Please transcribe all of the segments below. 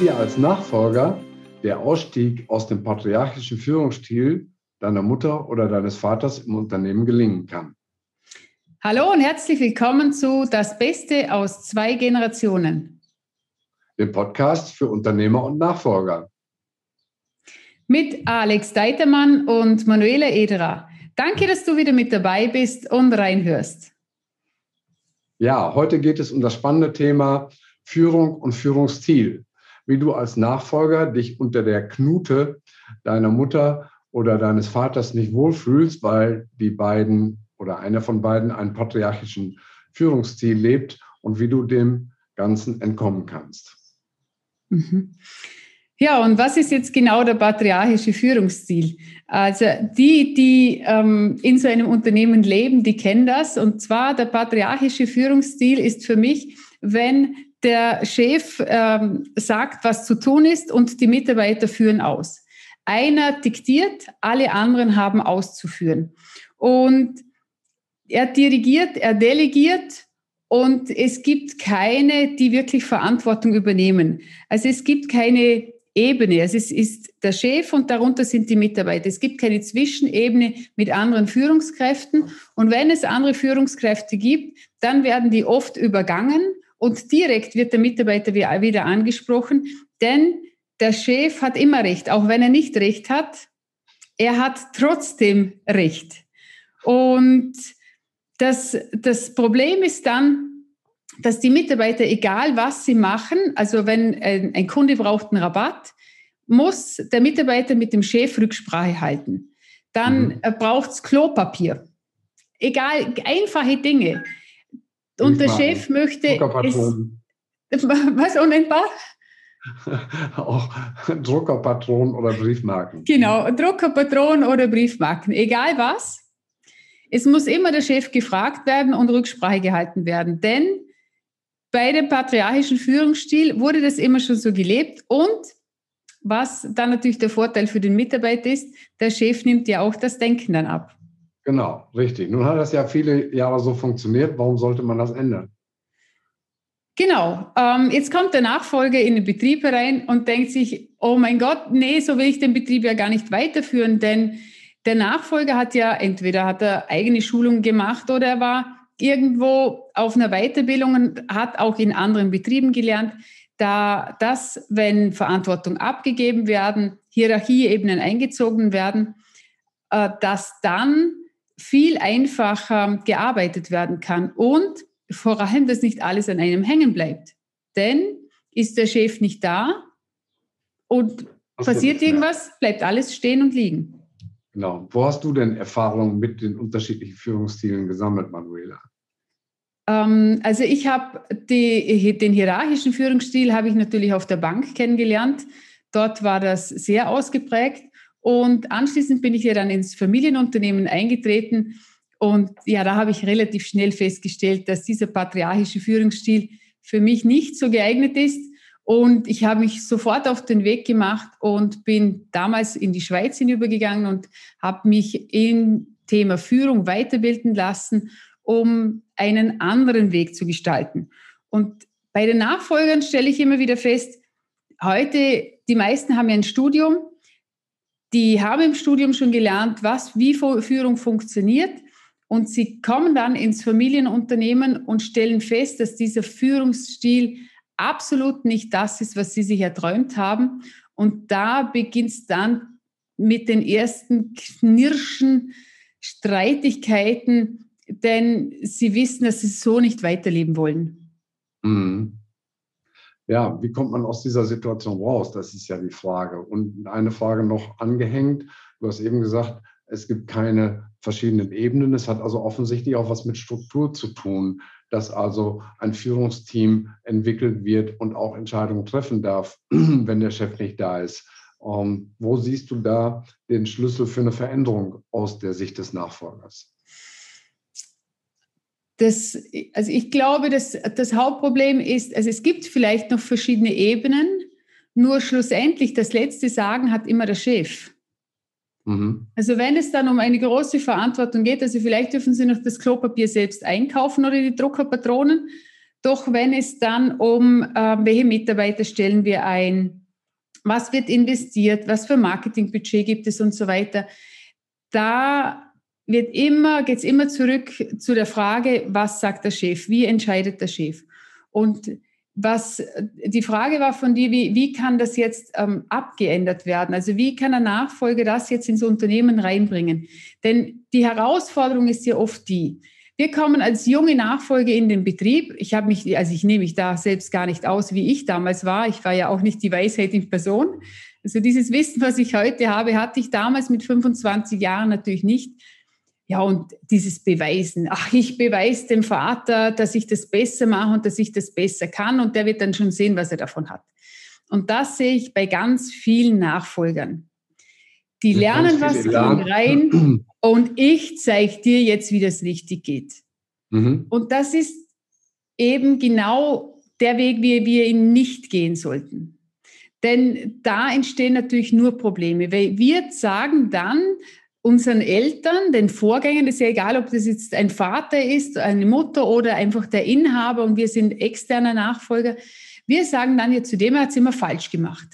dir als Nachfolger der Ausstieg aus dem patriarchischen Führungsstil deiner Mutter oder deines Vaters im Unternehmen gelingen kann. Hallo und herzlich willkommen zu Das Beste aus zwei Generationen. Dem Podcast für Unternehmer und Nachfolger. Mit Alex Deitermann und Manuela Ederer. Danke, dass du wieder mit dabei bist und reinhörst. Ja, heute geht es um das spannende Thema Führung und Führungsstil. Wie du als Nachfolger dich unter der Knute deiner Mutter oder deines Vaters nicht wohlfühlst, weil die beiden oder einer von beiden einen patriarchischen Führungsstil lebt und wie du dem Ganzen entkommen kannst. Mhm. Ja, und was ist jetzt genau der patriarchische Führungsstil? Also die, die ähm, in so einem Unternehmen leben, die kennen das. Und zwar der patriarchische Führungsstil ist für mich, wenn der Chef ähm, sagt, was zu tun ist und die Mitarbeiter führen aus. Einer diktiert, alle anderen haben auszuführen. Und er dirigiert, er delegiert und es gibt keine, die wirklich Verantwortung übernehmen. Also es gibt keine Ebene. Also es ist der Chef und darunter sind die Mitarbeiter. Es gibt keine Zwischenebene mit anderen Führungskräften. Und wenn es andere Führungskräfte gibt, dann werden die oft übergangen und direkt wird der Mitarbeiter wieder angesprochen, denn der Chef hat immer Recht, auch wenn er nicht Recht hat. Er hat trotzdem Recht. Und das, das Problem ist dann, dass die Mitarbeiter, egal was sie machen, also wenn ein, ein Kunde braucht einen Rabatt, muss der Mitarbeiter mit dem Chef Rücksprache halten. Dann mhm. braucht es Klopapier. Egal, einfache Dinge. Und der Chef möchte. Es, was unentbar? Auch Druckerpatronen oder Briefmarken. Genau, Druckerpatronen oder Briefmarken, egal was. Es muss immer der Chef gefragt werden und Rücksprache gehalten werden, denn bei dem patriarchischen Führungsstil wurde das immer schon so gelebt und was dann natürlich der Vorteil für den Mitarbeiter ist, der Chef nimmt ja auch das Denken dann ab. Genau, richtig. Nun hat das ja viele Jahre so funktioniert. Warum sollte man das ändern? Genau. Ähm, jetzt kommt der Nachfolger in den Betrieb herein und denkt sich, oh mein Gott, nee, so will ich den Betrieb ja gar nicht weiterführen, denn der Nachfolger hat ja entweder hat er eigene Schulung gemacht oder er war irgendwo auf einer Weiterbildung und hat auch in anderen Betrieben gelernt, da das, wenn Verantwortung abgegeben werden, Hierarchieebenen eingezogen werden, äh, dass dann viel einfacher gearbeitet werden kann und vor allem, dass nicht alles an einem hängen bleibt. Denn ist der Chef nicht da und Was passiert irgendwas, bleibt alles stehen und liegen. Genau. Wo hast du denn Erfahrungen mit den unterschiedlichen Führungsstilen gesammelt, Manuela? Ähm, also ich habe den hierarchischen Führungsstil habe ich natürlich auf der Bank kennengelernt. Dort war das sehr ausgeprägt. Und anschließend bin ich ja dann ins Familienunternehmen eingetreten. Und ja, da habe ich relativ schnell festgestellt, dass dieser patriarchische Führungsstil für mich nicht so geeignet ist. Und ich habe mich sofort auf den Weg gemacht und bin damals in die Schweiz hinübergegangen und habe mich im Thema Führung weiterbilden lassen, um einen anderen Weg zu gestalten. Und bei den Nachfolgern stelle ich immer wieder fest, heute, die meisten haben ja ein Studium, die haben im Studium schon gelernt, was, wie Führung funktioniert. Und sie kommen dann ins Familienunternehmen und stellen fest, dass dieser Führungsstil absolut nicht das ist, was sie sich erträumt haben. Und da beginnt es dann mit den ersten Knirschen, Streitigkeiten, denn sie wissen, dass sie so nicht weiterleben wollen. Mhm. Ja, wie kommt man aus dieser Situation raus? Das ist ja die Frage. Und eine Frage noch angehängt. Du hast eben gesagt, es gibt keine verschiedenen Ebenen. Es hat also offensichtlich auch was mit Struktur zu tun dass also ein Führungsteam entwickelt wird und auch Entscheidungen treffen darf, wenn der Chef nicht da ist. Ähm, wo siehst du da den Schlüssel für eine Veränderung aus der Sicht des Nachfolgers? Das, also ich glaube, dass das Hauptproblem ist, also es gibt vielleicht noch verschiedene Ebenen, nur schlussendlich das letzte Sagen hat immer der Chef. Mhm. Also wenn es dann um eine große Verantwortung geht, also vielleicht dürfen Sie noch das Klopapier selbst einkaufen oder die Druckerpatronen, Doch wenn es dann um, äh, welche Mitarbeiter stellen wir ein, was wird investiert, was für Marketingbudget gibt es und so weiter, da wird immer, geht es immer zurück zu der Frage, was sagt der Chef, wie entscheidet der Chef? Und was die Frage war von dir, wie, wie kann das jetzt ähm, abgeändert werden? Also wie kann der Nachfolger das jetzt ins Unternehmen reinbringen? Denn die Herausforderung ist ja oft die, wir kommen als junge Nachfolger in den Betrieb. Ich habe mich, also ich nehme mich da selbst gar nicht aus, wie ich damals war. Ich war ja auch nicht die Weisheit in Person. Also dieses Wissen, was ich heute habe, hatte ich damals mit 25 Jahren natürlich nicht. Ja, und dieses Beweisen. Ach, ich beweise dem Vater, dass ich das besser mache und dass ich das besser kann und der wird dann schon sehen, was er davon hat. Und das sehe ich bei ganz vielen Nachfolgern. Die lernen was, gehen rein und ich zeige dir jetzt, wie das richtig geht. Mhm. Und das ist eben genau der Weg, wie wir ihn nicht gehen sollten. Denn da entstehen natürlich nur Probleme, weil wir sagen dann, unseren Eltern, den Vorgängern, ist ja egal, ob das jetzt ein Vater ist, eine Mutter oder einfach der Inhaber und wir sind externer Nachfolger, wir sagen dann ja zu dem, er hat es immer falsch gemacht.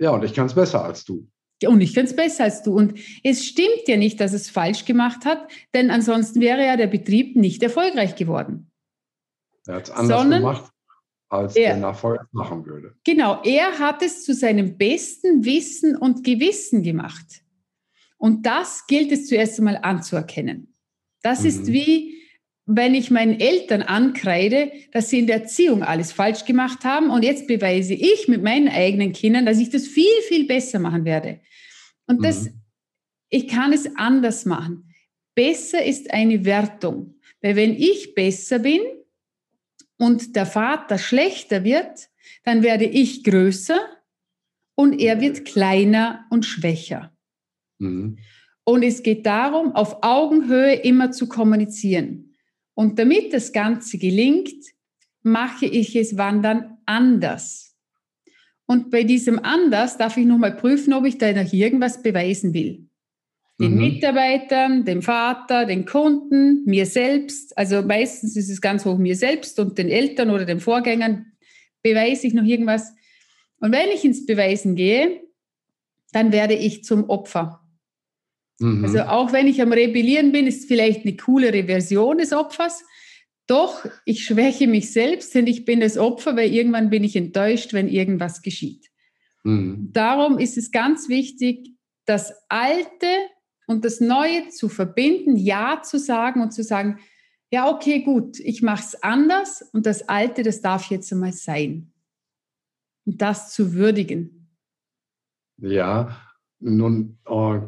Ja, und ich kann es besser als du. Und ich kann es besser als du. Und es stimmt ja nicht, dass es falsch gemacht hat, denn ansonsten wäre ja der Betrieb nicht erfolgreich geworden. Er hat es anders Sondern gemacht, als er, der Nachfolger machen würde. Genau, er hat es zu seinem besten Wissen und Gewissen gemacht. Und das gilt es zuerst einmal anzuerkennen. Das mhm. ist wie, wenn ich meinen Eltern ankreide, dass sie in der Erziehung alles falsch gemacht haben und jetzt beweise ich mit meinen eigenen Kindern, dass ich das viel, viel besser machen werde. Und das, mhm. ich kann es anders machen. Besser ist eine Wertung. Weil wenn ich besser bin und der Vater schlechter wird, dann werde ich größer und er wird kleiner und schwächer. Mhm. Und es geht darum, auf Augenhöhe immer zu kommunizieren. Und damit das Ganze gelingt, mache ich es wandern anders. Und bei diesem anders darf ich nochmal prüfen, ob ich da noch irgendwas beweisen will. Den mhm. Mitarbeitern, dem Vater, den Kunden, mir selbst. Also meistens ist es ganz hoch mir selbst und den Eltern oder den Vorgängern beweise ich noch irgendwas. Und wenn ich ins Beweisen gehe, dann werde ich zum Opfer. Mhm. Also auch wenn ich am Rebellieren bin, ist vielleicht eine coolere Version des Opfers. Doch ich schwäche mich selbst, denn ich bin das Opfer, weil irgendwann bin ich enttäuscht, wenn irgendwas geschieht. Mhm. Darum ist es ganz wichtig, das Alte und das Neue zu verbinden, Ja zu sagen und zu sagen, ja, okay, gut, ich mache es anders und das Alte, das darf jetzt einmal sein. Und das zu würdigen. Ja, nun, oh,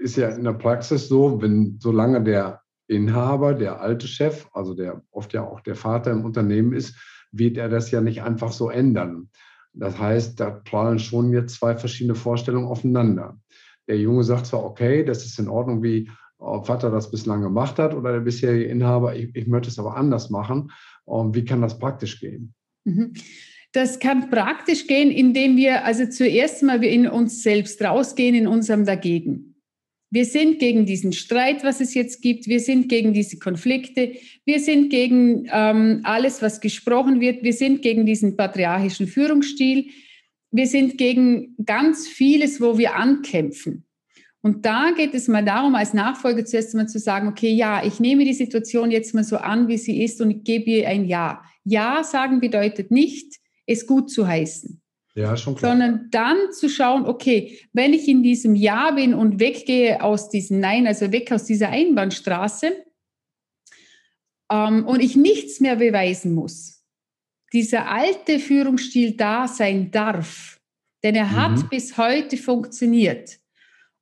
ist ja in der Praxis so, wenn solange der Inhaber, der alte Chef, also der oft ja auch der Vater im Unternehmen ist, wird er das ja nicht einfach so ändern. Das heißt, da prallen schon jetzt zwei verschiedene Vorstellungen aufeinander. Der Junge sagt zwar, okay, das ist in Ordnung, wie Vater das bislang gemacht hat oder der bisherige Inhaber, ich, ich möchte es aber anders machen. Wie kann das praktisch gehen? Mhm. Das kann praktisch gehen, indem wir also zuerst mal in uns selbst rausgehen, in unserem Dagegen. Wir sind gegen diesen Streit, was es jetzt gibt. Wir sind gegen diese Konflikte. Wir sind gegen ähm, alles, was gesprochen wird. Wir sind gegen diesen patriarchischen Führungsstil. Wir sind gegen ganz vieles, wo wir ankämpfen. Und da geht es mal darum, als Nachfolger zuerst mal zu sagen, okay, ja, ich nehme die Situation jetzt mal so an, wie sie ist und ich gebe ihr ein Ja. Ja sagen bedeutet nicht, es gut zu heißen. Ja, schon klar. Sondern dann zu schauen, okay, wenn ich in diesem Ja bin und weggehe aus diesem Nein, also weg aus dieser Einbahnstraße ähm, und ich nichts mehr beweisen muss, dieser alte Führungsstil da sein darf, denn er hat mhm. bis heute funktioniert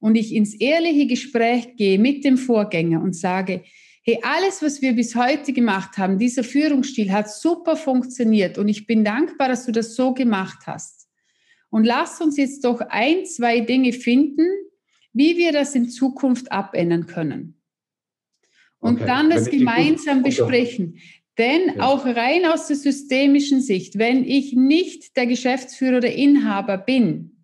und ich ins ehrliche Gespräch gehe mit dem Vorgänger und sage, hey, alles, was wir bis heute gemacht haben, dieser Führungsstil hat super funktioniert und ich bin dankbar, dass du das so gemacht hast. Und lasst uns jetzt doch ein, zwei Dinge finden, wie wir das in Zukunft abändern können. Und okay. dann das gemeinsam besprechen. Denn ja. auch rein aus der systemischen Sicht, wenn ich nicht der Geschäftsführer oder Inhaber bin,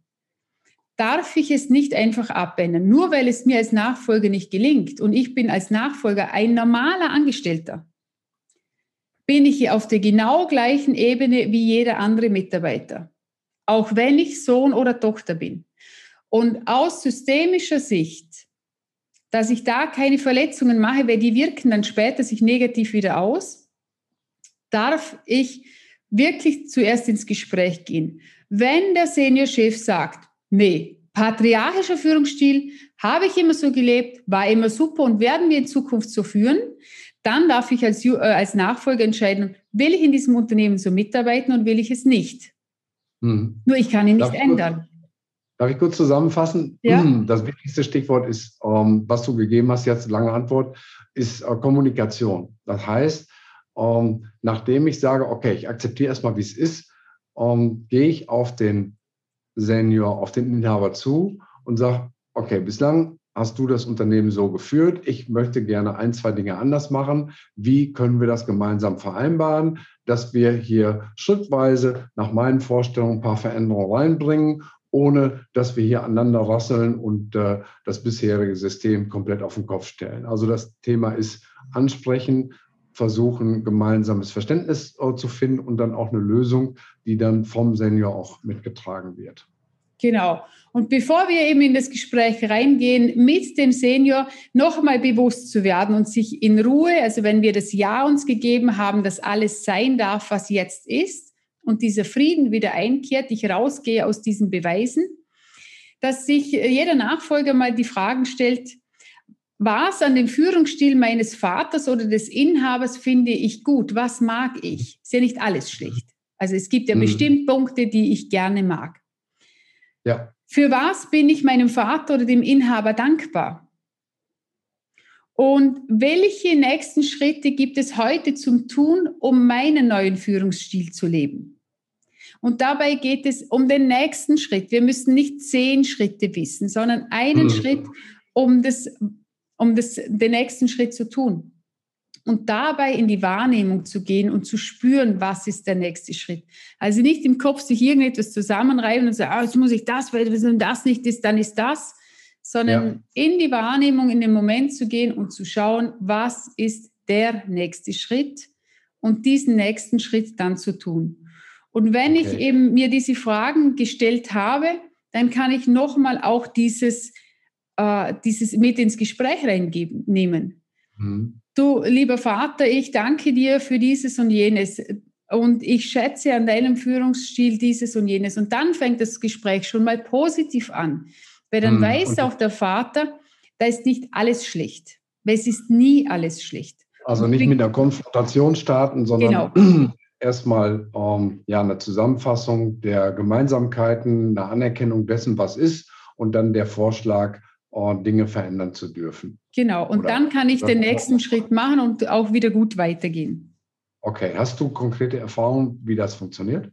darf ich es nicht einfach abändern, nur weil es mir als Nachfolger nicht gelingt und ich bin als Nachfolger ein normaler Angestellter. bin ich auf der genau gleichen Ebene wie jeder andere Mitarbeiter, auch wenn ich Sohn oder Tochter bin. Und aus systemischer Sicht, dass ich da keine Verletzungen mache, weil die wirken dann später sich negativ wieder aus, darf ich wirklich zuerst ins Gespräch gehen. Wenn der Seniorchef sagt, nee, patriarchischer Führungsstil, habe ich immer so gelebt, war immer super und werden wir in Zukunft so führen, dann darf ich als, äh, als Nachfolger entscheiden, will ich in diesem Unternehmen so mitarbeiten und will ich es nicht. Hm. Nur ich kann ihn nicht darf ändern. Kurz, darf ich kurz zusammenfassen? Ja? Hm, das wichtigste Stichwort ist, ähm, was du gegeben hast, jetzt lange Antwort, ist äh, Kommunikation. Das heißt, ähm, nachdem ich sage, okay, ich akzeptiere erstmal, wie es ist, ähm, gehe ich auf den Senior, auf den Inhaber zu und sage, okay, bislang hast du das Unternehmen so geführt. Ich möchte gerne ein, zwei Dinge anders machen. Wie können wir das gemeinsam vereinbaren, dass wir hier schrittweise nach meinen Vorstellungen ein paar Veränderungen reinbringen, ohne dass wir hier aneinander rasseln und äh, das bisherige System komplett auf den Kopf stellen. Also das Thema ist ansprechen, versuchen, gemeinsames Verständnis äh, zu finden und dann auch eine Lösung, die dann vom Senior auch mitgetragen wird. Genau. Und bevor wir eben in das Gespräch reingehen, mit dem Senior nochmal bewusst zu werden und sich in Ruhe, also wenn wir das Ja uns gegeben haben, dass alles sein darf, was jetzt ist und dieser Frieden wieder einkehrt, ich rausgehe aus diesen Beweisen, dass sich jeder Nachfolger mal die Fragen stellt, was an dem Führungsstil meines Vaters oder des Inhabers finde ich gut? Was mag ich? Ist ja nicht alles schlecht. Also es gibt ja mhm. bestimmt Punkte, die ich gerne mag. Ja. Für was bin ich meinem Vater oder dem Inhaber dankbar? Und welche nächsten Schritte gibt es heute zum Tun, um meinen neuen Führungsstil zu leben? Und dabei geht es um den nächsten Schritt. Wir müssen nicht zehn Schritte wissen, sondern einen mhm. Schritt, um, das, um das, den nächsten Schritt zu tun und dabei in die Wahrnehmung zu gehen und zu spüren, was ist der nächste Schritt. Also nicht im Kopf sich irgendetwas zusammenreiben und sagen, ah, jetzt muss ich das, weil wenn das nicht ist, dann ist das, sondern ja. in die Wahrnehmung, in den Moment zu gehen und zu schauen, was ist der nächste Schritt und diesen nächsten Schritt dann zu tun. Und wenn okay. ich eben mir diese Fragen gestellt habe, dann kann ich nochmal auch dieses, äh, dieses mit ins Gespräch reinnehmen. Mhm du lieber Vater, ich danke dir für dieses und jenes und ich schätze an deinem Führungsstil dieses und jenes. Und dann fängt das Gespräch schon mal positiv an, weil dann hm, weiß auch der Vater, da ist nicht alles schlecht, weil es ist nie alles schlecht. Also nicht mit der Konfrontation starten, sondern genau. erstmal ähm, ja, eine Zusammenfassung der Gemeinsamkeiten, eine Anerkennung dessen, was ist und dann der Vorschlag, Dinge verändern zu dürfen. Genau, und Oder dann kann ich den nächsten Schritt machen und auch wieder gut weitergehen. Okay, hast du konkrete Erfahrungen, wie das funktioniert?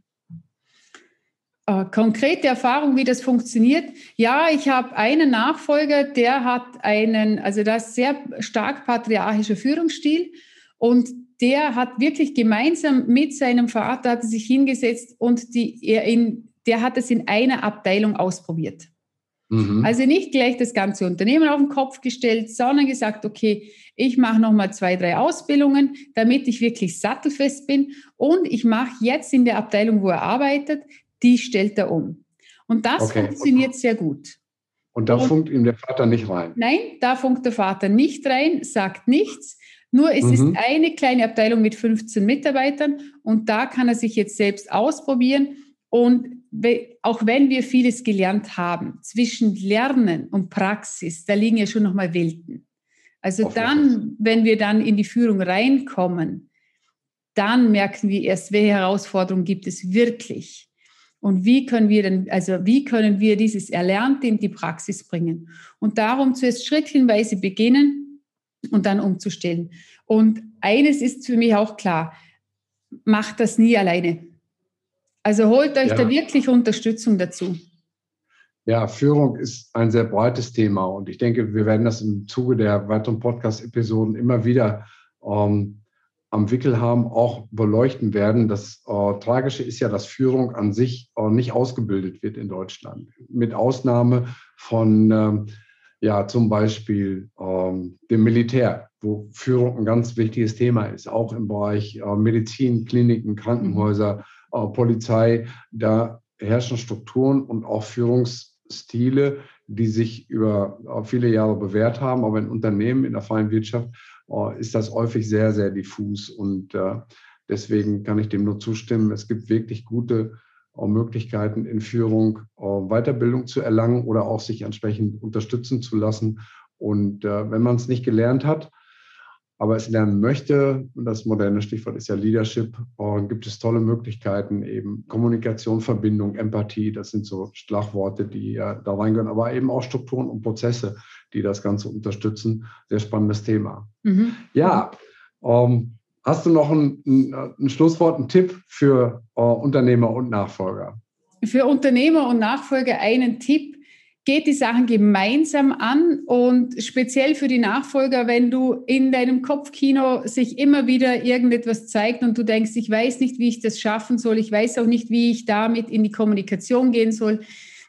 Äh, konkrete Erfahrung, wie das funktioniert. Ja, ich habe einen Nachfolger, der hat einen, also das sehr stark patriarchischer Führungsstil und der hat wirklich gemeinsam mit seinem Vater hat sich hingesetzt und die, er in, der hat es in einer Abteilung ausprobiert. Mhm. Also nicht gleich das ganze Unternehmen auf den Kopf gestellt, sondern gesagt, okay, ich mache nochmal zwei, drei Ausbildungen, damit ich wirklich sattelfest bin und ich mache jetzt in der Abteilung, wo er arbeitet, die stellt er um. Und das okay. funktioniert sehr gut. Und da und, funkt ihm der Vater nicht rein? Nein, da funkt der Vater nicht rein, sagt nichts. Nur es mhm. ist eine kleine Abteilung mit 15 Mitarbeitern und da kann er sich jetzt selbst ausprobieren und auch wenn wir vieles gelernt haben, zwischen Lernen und Praxis, da liegen ja schon nochmal Welten. Also dann, wenn wir dann in die Führung reinkommen, dann merken wir erst, welche Herausforderungen gibt es wirklich. Und wie können wir denn, also wie können wir dieses Erlernte in die Praxis bringen? Und darum zuerst schrittchenweise beginnen und dann umzustellen. Und eines ist für mich auch klar, macht das nie alleine. Also holt euch ja. da wirklich Unterstützung dazu. Ja, Führung ist ein sehr breites Thema und ich denke, wir werden das im Zuge der weiteren Podcast-Episoden immer wieder ähm, am Wickel haben, auch beleuchten werden. Das äh, Tragische ist ja, dass Führung an sich äh, nicht ausgebildet wird in Deutschland. Mit Ausnahme von äh, ja, zum Beispiel ähm, dem Militär, wo Führung ein ganz wichtiges Thema ist, auch im Bereich äh, Medizin, Kliniken, Krankenhäuser, äh, Polizei. Da herrschen Strukturen und auch Führungsstile, die sich über äh, viele Jahre bewährt haben. Aber in Unternehmen, in der freien Wirtschaft äh, ist das häufig sehr, sehr diffus. Und äh, deswegen kann ich dem nur zustimmen. Es gibt wirklich gute Möglichkeiten in Führung, Weiterbildung zu erlangen oder auch sich entsprechend unterstützen zu lassen. Und wenn man es nicht gelernt hat, aber es lernen möchte, und das moderne Stichwort ist ja Leadership, und gibt es tolle Möglichkeiten, eben Kommunikation, Verbindung, Empathie, das sind so Schlagworte, die ja da reingehören, aber eben auch Strukturen und Prozesse, die das Ganze unterstützen. Sehr spannendes Thema. Mhm. Ja, ähm, hast du noch ein, ein, ein, Schlusswort, einen Tipp für äh, Unternehmer und Nachfolger? Für Unternehmer und Nachfolger einen Tipp geht die Sachen gemeinsam an und speziell für die Nachfolger, wenn du in deinem Kopfkino sich immer wieder irgendetwas zeigt und du denkst, ich weiß nicht, wie ich das schaffen soll, ich weiß auch nicht, wie ich damit in die Kommunikation gehen soll,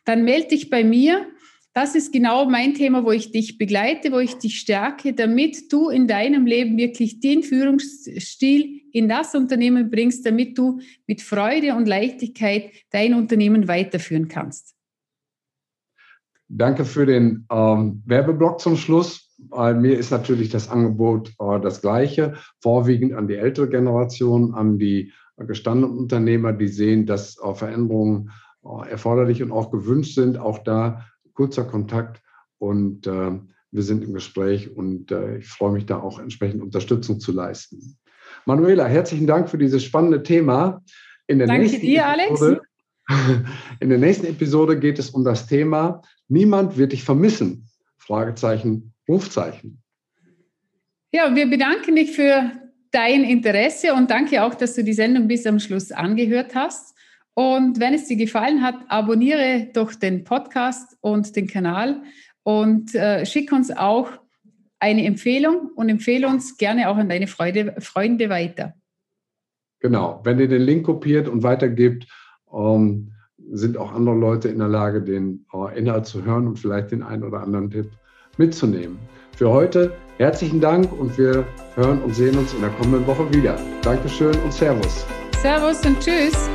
dann melde dich bei mir. Das ist genau mein Thema, wo ich dich begleite, wo ich dich stärke, damit du in deinem Leben wirklich den Führungsstil in das Unternehmen bringst, damit du mit Freude und Leichtigkeit dein Unternehmen weiterführen kannst. Danke für den ähm, Werbeblock zum Schluss. Bei mir ist natürlich das Angebot äh, das gleiche, vorwiegend an die ältere Generation, an die gestandenen Unternehmer, die sehen, dass äh, Veränderungen äh, erforderlich und auch gewünscht sind. Auch da kurzer Kontakt und äh, wir sind im Gespräch und äh, ich freue mich da auch entsprechend Unterstützung zu leisten. Manuela, herzlichen Dank für dieses spannende Thema. Danke dir, Alex. In der nächsten Episode geht es um das Thema Niemand wird dich vermissen. Fragezeichen, Rufzeichen. Ja, wir bedanken dich für dein Interesse und danke auch, dass du die Sendung bis am Schluss angehört hast. Und wenn es dir gefallen hat, abonniere doch den Podcast und den Kanal und äh, schick uns auch eine Empfehlung und empfehle uns gerne auch an deine Freude, Freunde weiter. Genau, wenn ihr den Link kopiert und weitergibt, ähm, sind auch andere Leute in der Lage, den äh, Inhalt zu hören und vielleicht den einen oder anderen Tipp mitzunehmen. Für heute herzlichen Dank und wir hören und sehen uns in der kommenden Woche wieder. Dankeschön und Servus. Servus und Tschüss.